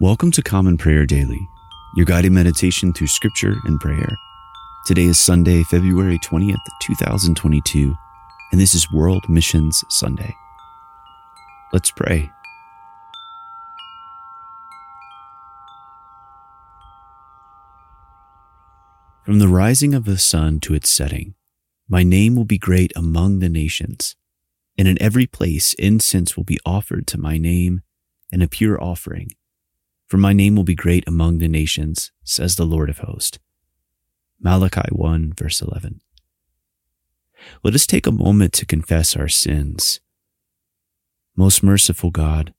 Welcome to Common Prayer Daily, your guided meditation through scripture and prayer. Today is Sunday, February 20th, 2022, and this is World Missions Sunday. Let's pray. From the rising of the sun to its setting, my name will be great among the nations, and in every place incense will be offered to my name and a pure offering for my name will be great among the nations, says the Lord of hosts. Malachi 1 verse 11. Let us take a moment to confess our sins. Most merciful God,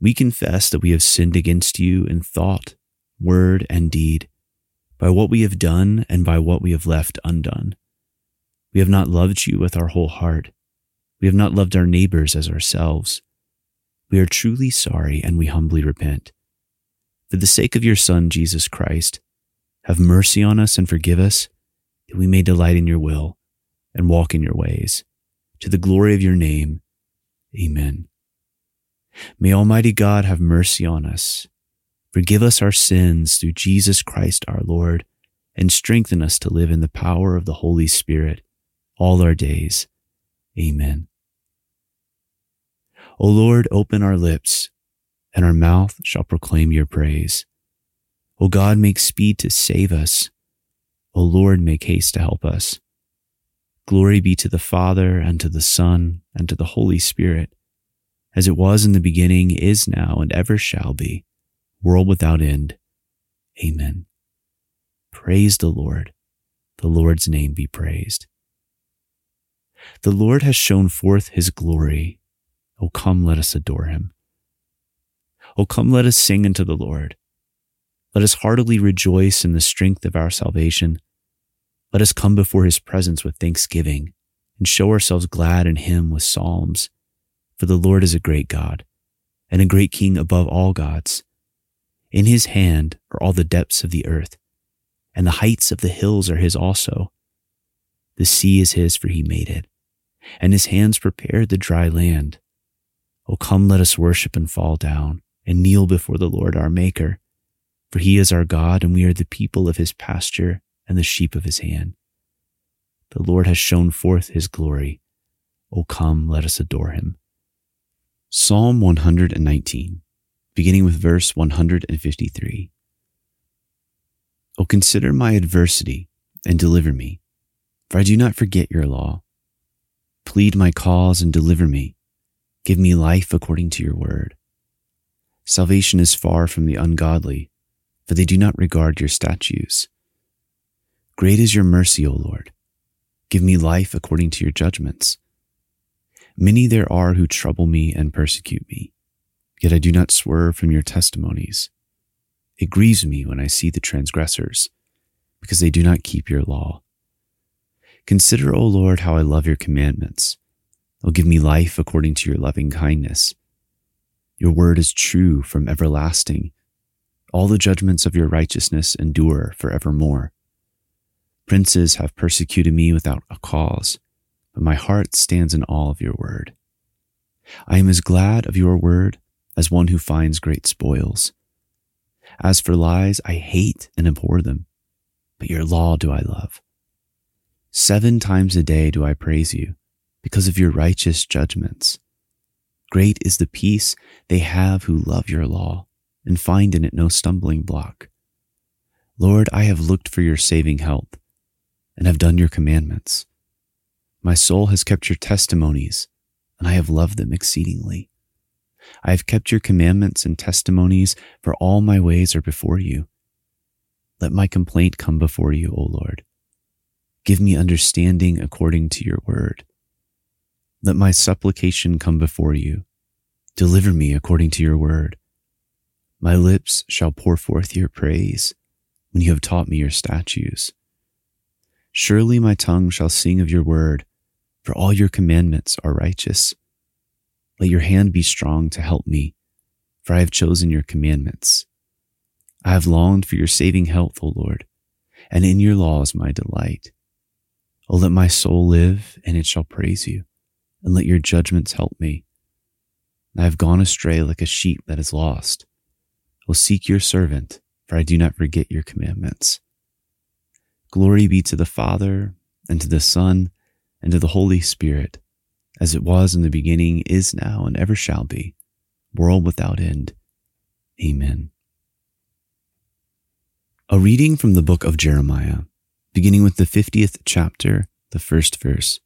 we confess that we have sinned against you in thought, word, and deed, by what we have done and by what we have left undone. We have not loved you with our whole heart. We have not loved our neighbors as ourselves. We are truly sorry and we humbly repent. For the sake of your Son, Jesus Christ, have mercy on us and forgive us, that we may delight in your will and walk in your ways. To the glory of your name, amen. May Almighty God have mercy on us, forgive us our sins through Jesus Christ our Lord, and strengthen us to live in the power of the Holy Spirit all our days. Amen. O Lord, open our lips and our mouth shall proclaim your praise. O God, make speed to save us. O Lord, make haste to help us. Glory be to the Father, and to the Son, and to the Holy Spirit, as it was in the beginning, is now, and ever shall be, world without end. Amen. Praise the Lord. The Lord's name be praised. The Lord has shown forth his glory. O come, let us adore him. Oh, come, let us sing unto the Lord. Let us heartily rejoice in the strength of our salvation. Let us come before his presence with thanksgiving and show ourselves glad in him with psalms. For the Lord is a great God and a great King above all gods. In his hand are all the depths of the earth, and the heights of the hills are his also. The sea is his, for he made it, and his hands prepared the dry land. O come, let us worship and fall down and kneel before the Lord our Maker. For he is our God, and we are the people of his pasture and the sheep of his hand. The Lord has shown forth his glory. O come, let us adore him. Psalm 119, beginning with verse 153. O consider my adversity and deliver me, for I do not forget your law. Plead my cause and deliver me. Give me life according to your word. Salvation is far from the ungodly, for they do not regard your statutes. Great is your mercy, O Lord. Give me life according to your judgments. Many there are who trouble me and persecute me, yet I do not swerve from your testimonies. It grieves me when I see the transgressors, because they do not keep your law. Consider, O Lord, how I love your commandments. O give me life according to your loving kindness. Your word is true from everlasting. All the judgments of your righteousness endure for forevermore. Princes have persecuted me without a cause, but my heart stands in awe of your word. I am as glad of your word as one who finds great spoils. As for lies, I hate and abhor them, but your law do I love. Seven times a day do I praise you because of your righteous judgments. Great is the peace they have who love your law and find in it no stumbling block. Lord, I have looked for your saving help and have done your commandments. My soul has kept your testimonies and I have loved them exceedingly. I have kept your commandments and testimonies, for all my ways are before you. Let my complaint come before you, O Lord. Give me understanding according to your word. Let my supplication come before you. Deliver me according to your word. My lips shall pour forth your praise when you have taught me your statutes. Surely my tongue shall sing of your word, for all your commandments are righteous. Let your hand be strong to help me, for I have chosen your commandments. I have longed for your saving health, O Lord, and in your law is my delight. O let my soul live, and it shall praise you and let your judgments help me. I have gone astray like a sheep that is lost. I will seek your servant, for I do not forget your commandments. Glory be to the Father, and to the Son, and to the Holy Spirit, as it was in the beginning, is now, and ever shall be, world without end. Amen. A reading from the book of Jeremiah, beginning with the 50th chapter, the first verse.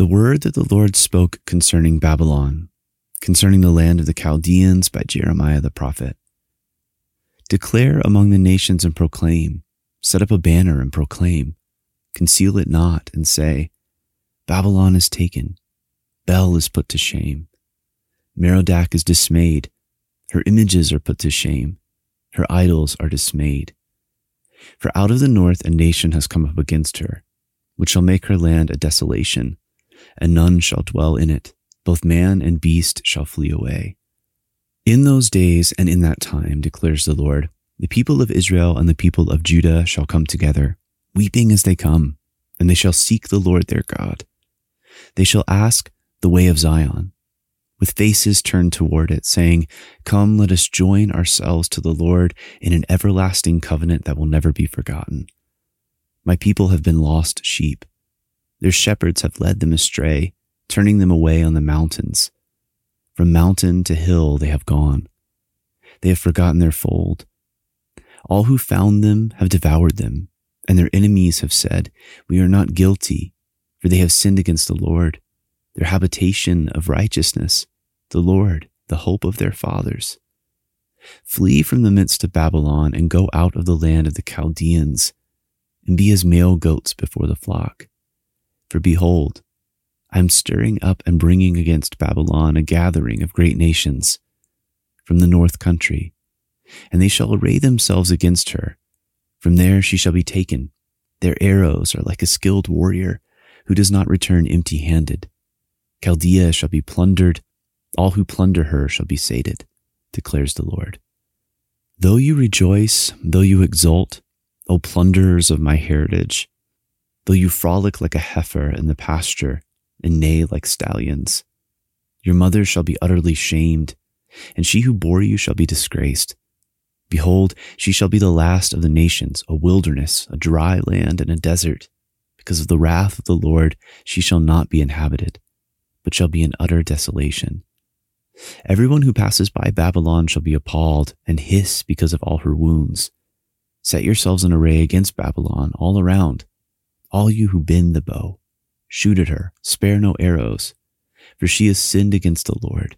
The word that the Lord spoke concerning Babylon, concerning the land of the Chaldeans by Jeremiah the prophet. Declare among the nations and proclaim, set up a banner and proclaim, conceal it not and say, Babylon is taken, Bel is put to shame. Merodach is dismayed, her images are put to shame, her idols are dismayed. For out of the north a nation has come up against her, which shall make her land a desolation, and none shall dwell in it both man and beast shall flee away. In those days and in that time, declares the Lord, the people of Israel and the people of Judah shall come together, weeping as they come, and they shall seek the Lord their God. They shall ask the way of Zion, with faces turned toward it, saying, Come, let us join ourselves to the Lord in an everlasting covenant that will never be forgotten. My people have been lost sheep. Their shepherds have led them astray turning them away on the mountains. From mountain to hill they have gone. They have forgotten their fold. All who found them have devoured them, and their enemies have said, We are not guilty, for they have sinned against the Lord, their habitation of righteousness, the Lord, the hope of their fathers. Flee from the midst of Babylon and go out of the land of the Chaldeans, and be as male goats before the flock. For behold, I am stirring up and bringing against Babylon a gathering of great nations from the north country, and they shall array themselves against her. From there she shall be taken. Their arrows are like a skilled warrior who does not return empty handed. Chaldea shall be plundered. All who plunder her shall be sated, declares the Lord. Though you rejoice, though you exult, O plunderers of my heritage, though you frolic like a heifer in the pasture, and neigh like stallions. Your mother shall be utterly shamed, and she who bore you shall be disgraced. Behold, she shall be the last of the nations, a wilderness, a dry land, and a desert. Because of the wrath of the Lord, she shall not be inhabited, but shall be in utter desolation. Everyone who passes by Babylon shall be appalled and hiss because of all her wounds. Set yourselves in array against Babylon all around, all you who bend the bow. Shoot at her, spare no arrows, for she has sinned against the Lord.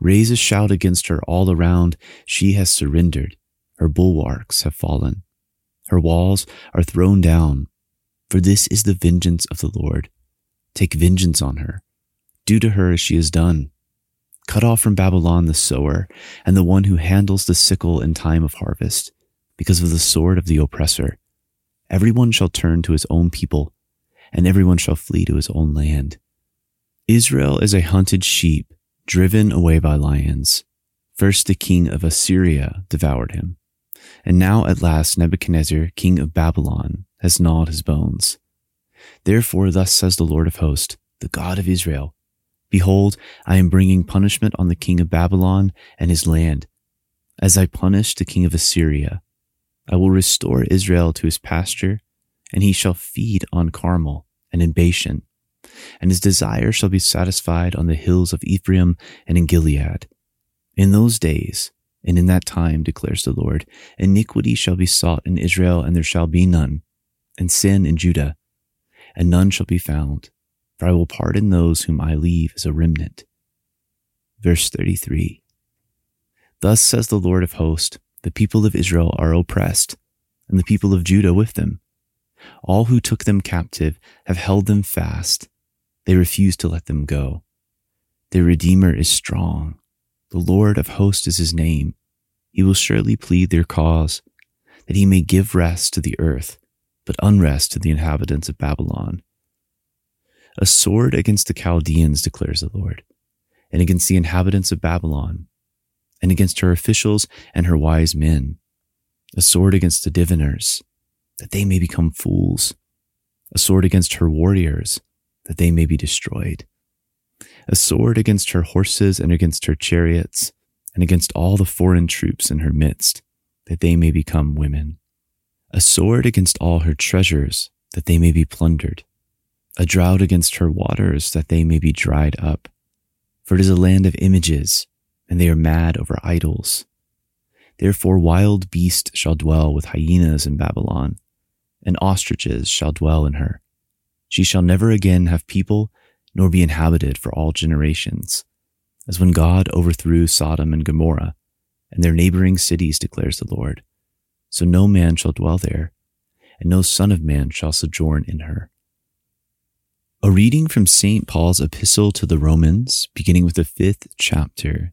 Raise a shout against her all around. She has surrendered. Her bulwarks have fallen. Her walls are thrown down. For this is the vengeance of the Lord. Take vengeance on her. Do to her as she has done. Cut off from Babylon the sower and the one who handles the sickle in time of harvest, because of the sword of the oppressor. Everyone shall turn to his own people and everyone shall flee to his own land. Israel is a hunted sheep, driven away by lions. First the king of Assyria devoured him, and now at last Nebuchadnezzar, king of Babylon, has gnawed his bones. Therefore, thus says the Lord of hosts, the God of Israel Behold, I am bringing punishment on the king of Babylon and his land, as I punished the king of Assyria. I will restore Israel to his pasture and he shall feed on Carmel and in Bashan, and his desire shall be satisfied on the hills of Ephraim and in Gilead. In those days and in that time, declares the Lord, iniquity shall be sought in Israel, and there shall be none, and sin in Judah, and none shall be found, for I will pardon those whom I leave as a remnant. Verse 33 Thus says the Lord of hosts, the people of Israel are oppressed, and the people of Judah with them all who took them captive have held them fast. They refuse to let them go. Their Redeemer is strong. The Lord of hosts is his name. He will surely plead their cause, that he may give rest to the earth, but unrest to the inhabitants of Babylon. A sword against the Chaldeans, declares the Lord, and against the inhabitants of Babylon, and against her officials and her wise men. A sword against the diviners, that they may become fools, a sword against her warriors, that they may be destroyed, a sword against her horses and against her chariots, and against all the foreign troops in her midst, that they may become women. A sword against all her treasures, that they may be plundered. A drought against her waters, that they may be dried up. For it is a land of images, and they are mad over idols. Therefore wild beasts shall dwell with hyenas in Babylon, and ostriches shall dwell in her. She shall never again have people, nor be inhabited for all generations as when God overthrew Sodom and Gomorrah and their neighboring cities, declares the Lord. So no man shall dwell there, and no son of man shall sojourn in her. A reading from St. Paul's epistle to the Romans, beginning with the fifth chapter,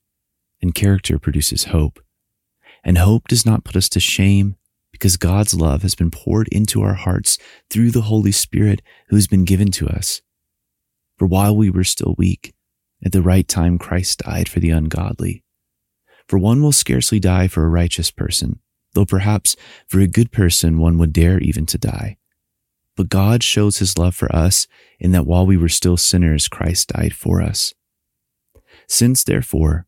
and character produces hope. And hope does not put us to shame because God's love has been poured into our hearts through the Holy Spirit who has been given to us. For while we were still weak, at the right time Christ died for the ungodly. For one will scarcely die for a righteous person, though perhaps for a good person one would dare even to die. But God shows his love for us in that while we were still sinners, Christ died for us. Since, therefore,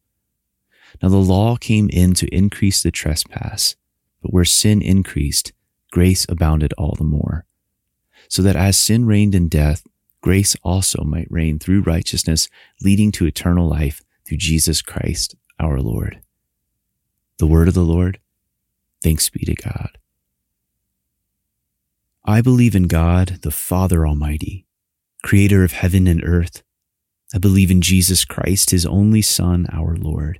Now the law came in to increase the trespass, but where sin increased, grace abounded all the more. So that as sin reigned in death, grace also might reign through righteousness, leading to eternal life through Jesus Christ our Lord. The word of the Lord. Thanks be to God. I believe in God, the Father Almighty, creator of heaven and earth. I believe in Jesus Christ, his only Son, our Lord.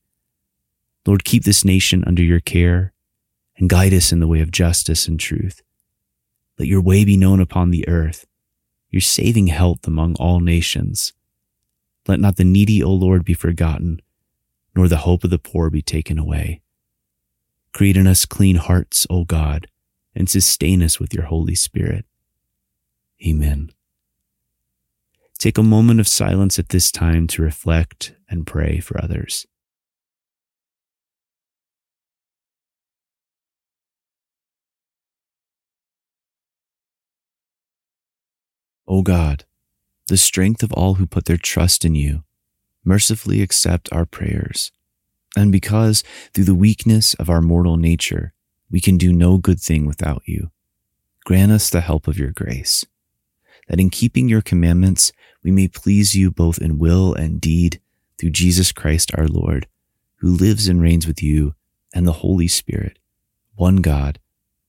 Lord, keep this nation under your care and guide us in the way of justice and truth. Let your way be known upon the earth, your saving health among all nations. Let not the needy, O Lord, be forgotten, nor the hope of the poor be taken away. Create in us clean hearts, O God, and sustain us with your Holy Spirit. Amen. Take a moment of silence at this time to reflect and pray for others. O God, the strength of all who put their trust in you, mercifully accept our prayers. And because through the weakness of our mortal nature, we can do no good thing without you, grant us the help of your grace, that in keeping your commandments, we may please you both in will and deed through Jesus Christ our Lord, who lives and reigns with you and the Holy Spirit, one God,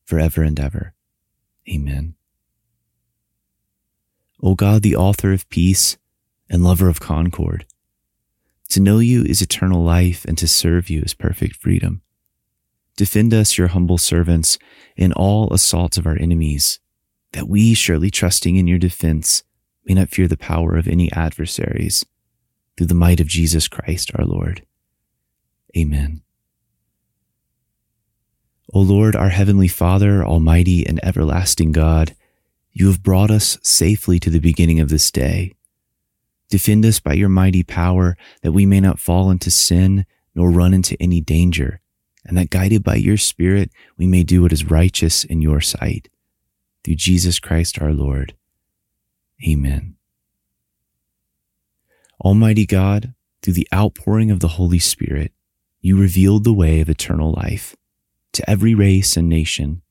forever and ever. Amen. O God, the author of peace and lover of concord. To know you is eternal life, and to serve you is perfect freedom. Defend us, your humble servants, in all assaults of our enemies, that we, surely trusting in your defense, may not fear the power of any adversaries, through the might of Jesus Christ our Lord. Amen. O Lord, our heavenly Father, almighty and everlasting God, you have brought us safely to the beginning of this day. Defend us by your mighty power that we may not fall into sin nor run into any danger, and that guided by your Spirit we may do what is righteous in your sight. Through Jesus Christ our Lord. Amen. Almighty God, through the outpouring of the Holy Spirit, you revealed the way of eternal life to every race and nation.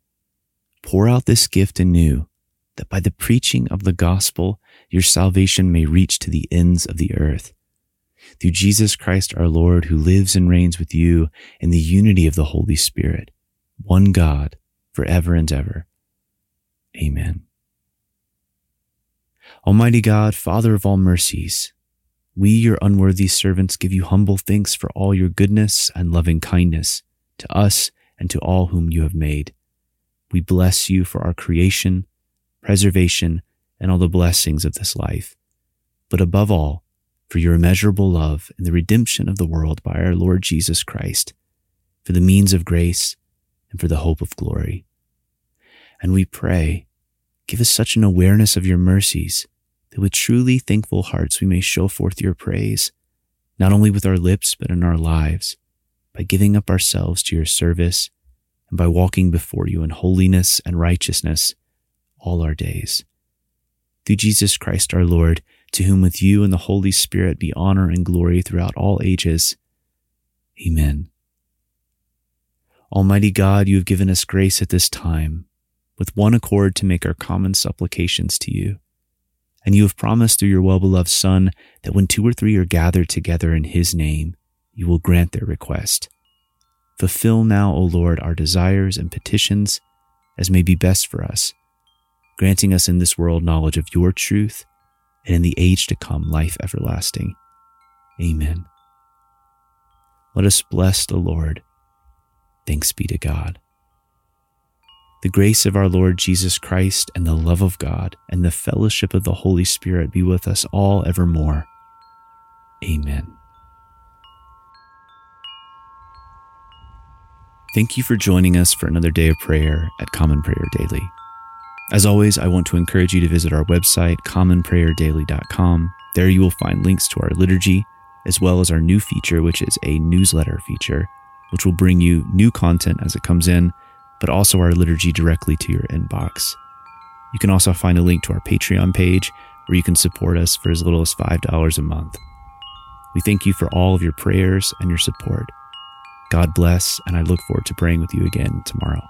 Pour out this gift anew that by the preaching of the gospel, your salvation may reach to the ends of the earth. Through Jesus Christ our Lord, who lives and reigns with you in the unity of the Holy Spirit, one God, forever and ever. Amen. Almighty God, Father of all mercies, we, your unworthy servants, give you humble thanks for all your goodness and loving kindness to us and to all whom you have made. We bless you for our creation preservation, and all the blessings of this life, but above all, for your immeasurable love and the redemption of the world by our Lord Jesus Christ, for the means of grace and for the hope of glory. And we pray, give us such an awareness of your mercies that with truly thankful hearts we may show forth your praise, not only with our lips, but in our lives, by giving up ourselves to your service and by walking before you in holiness and righteousness all our days. Through Jesus Christ our Lord, to whom with you and the Holy Spirit be honor and glory throughout all ages. Amen. Almighty God, you have given us grace at this time, with one accord to make our common supplications to you. And you have promised through your well beloved Son that when two or three are gathered together in his name, you will grant their request. Fulfill now, O Lord, our desires and petitions as may be best for us granting us in this world knowledge of your truth, and in the age to come life everlasting. Amen. Let us bless the Lord. Thanks be to God. The grace of our Lord Jesus Christ and the love of God and the fellowship of the Holy Spirit be with us all evermore. Amen. Thank you for joining us for another day of prayer at Common Prayer Daily. As always, I want to encourage you to visit our website, commonprayerdaily.com. There you will find links to our liturgy, as well as our new feature, which is a newsletter feature, which will bring you new content as it comes in, but also our liturgy directly to your inbox. You can also find a link to our Patreon page where you can support us for as little as $5 a month. We thank you for all of your prayers and your support. God bless, and I look forward to praying with you again tomorrow.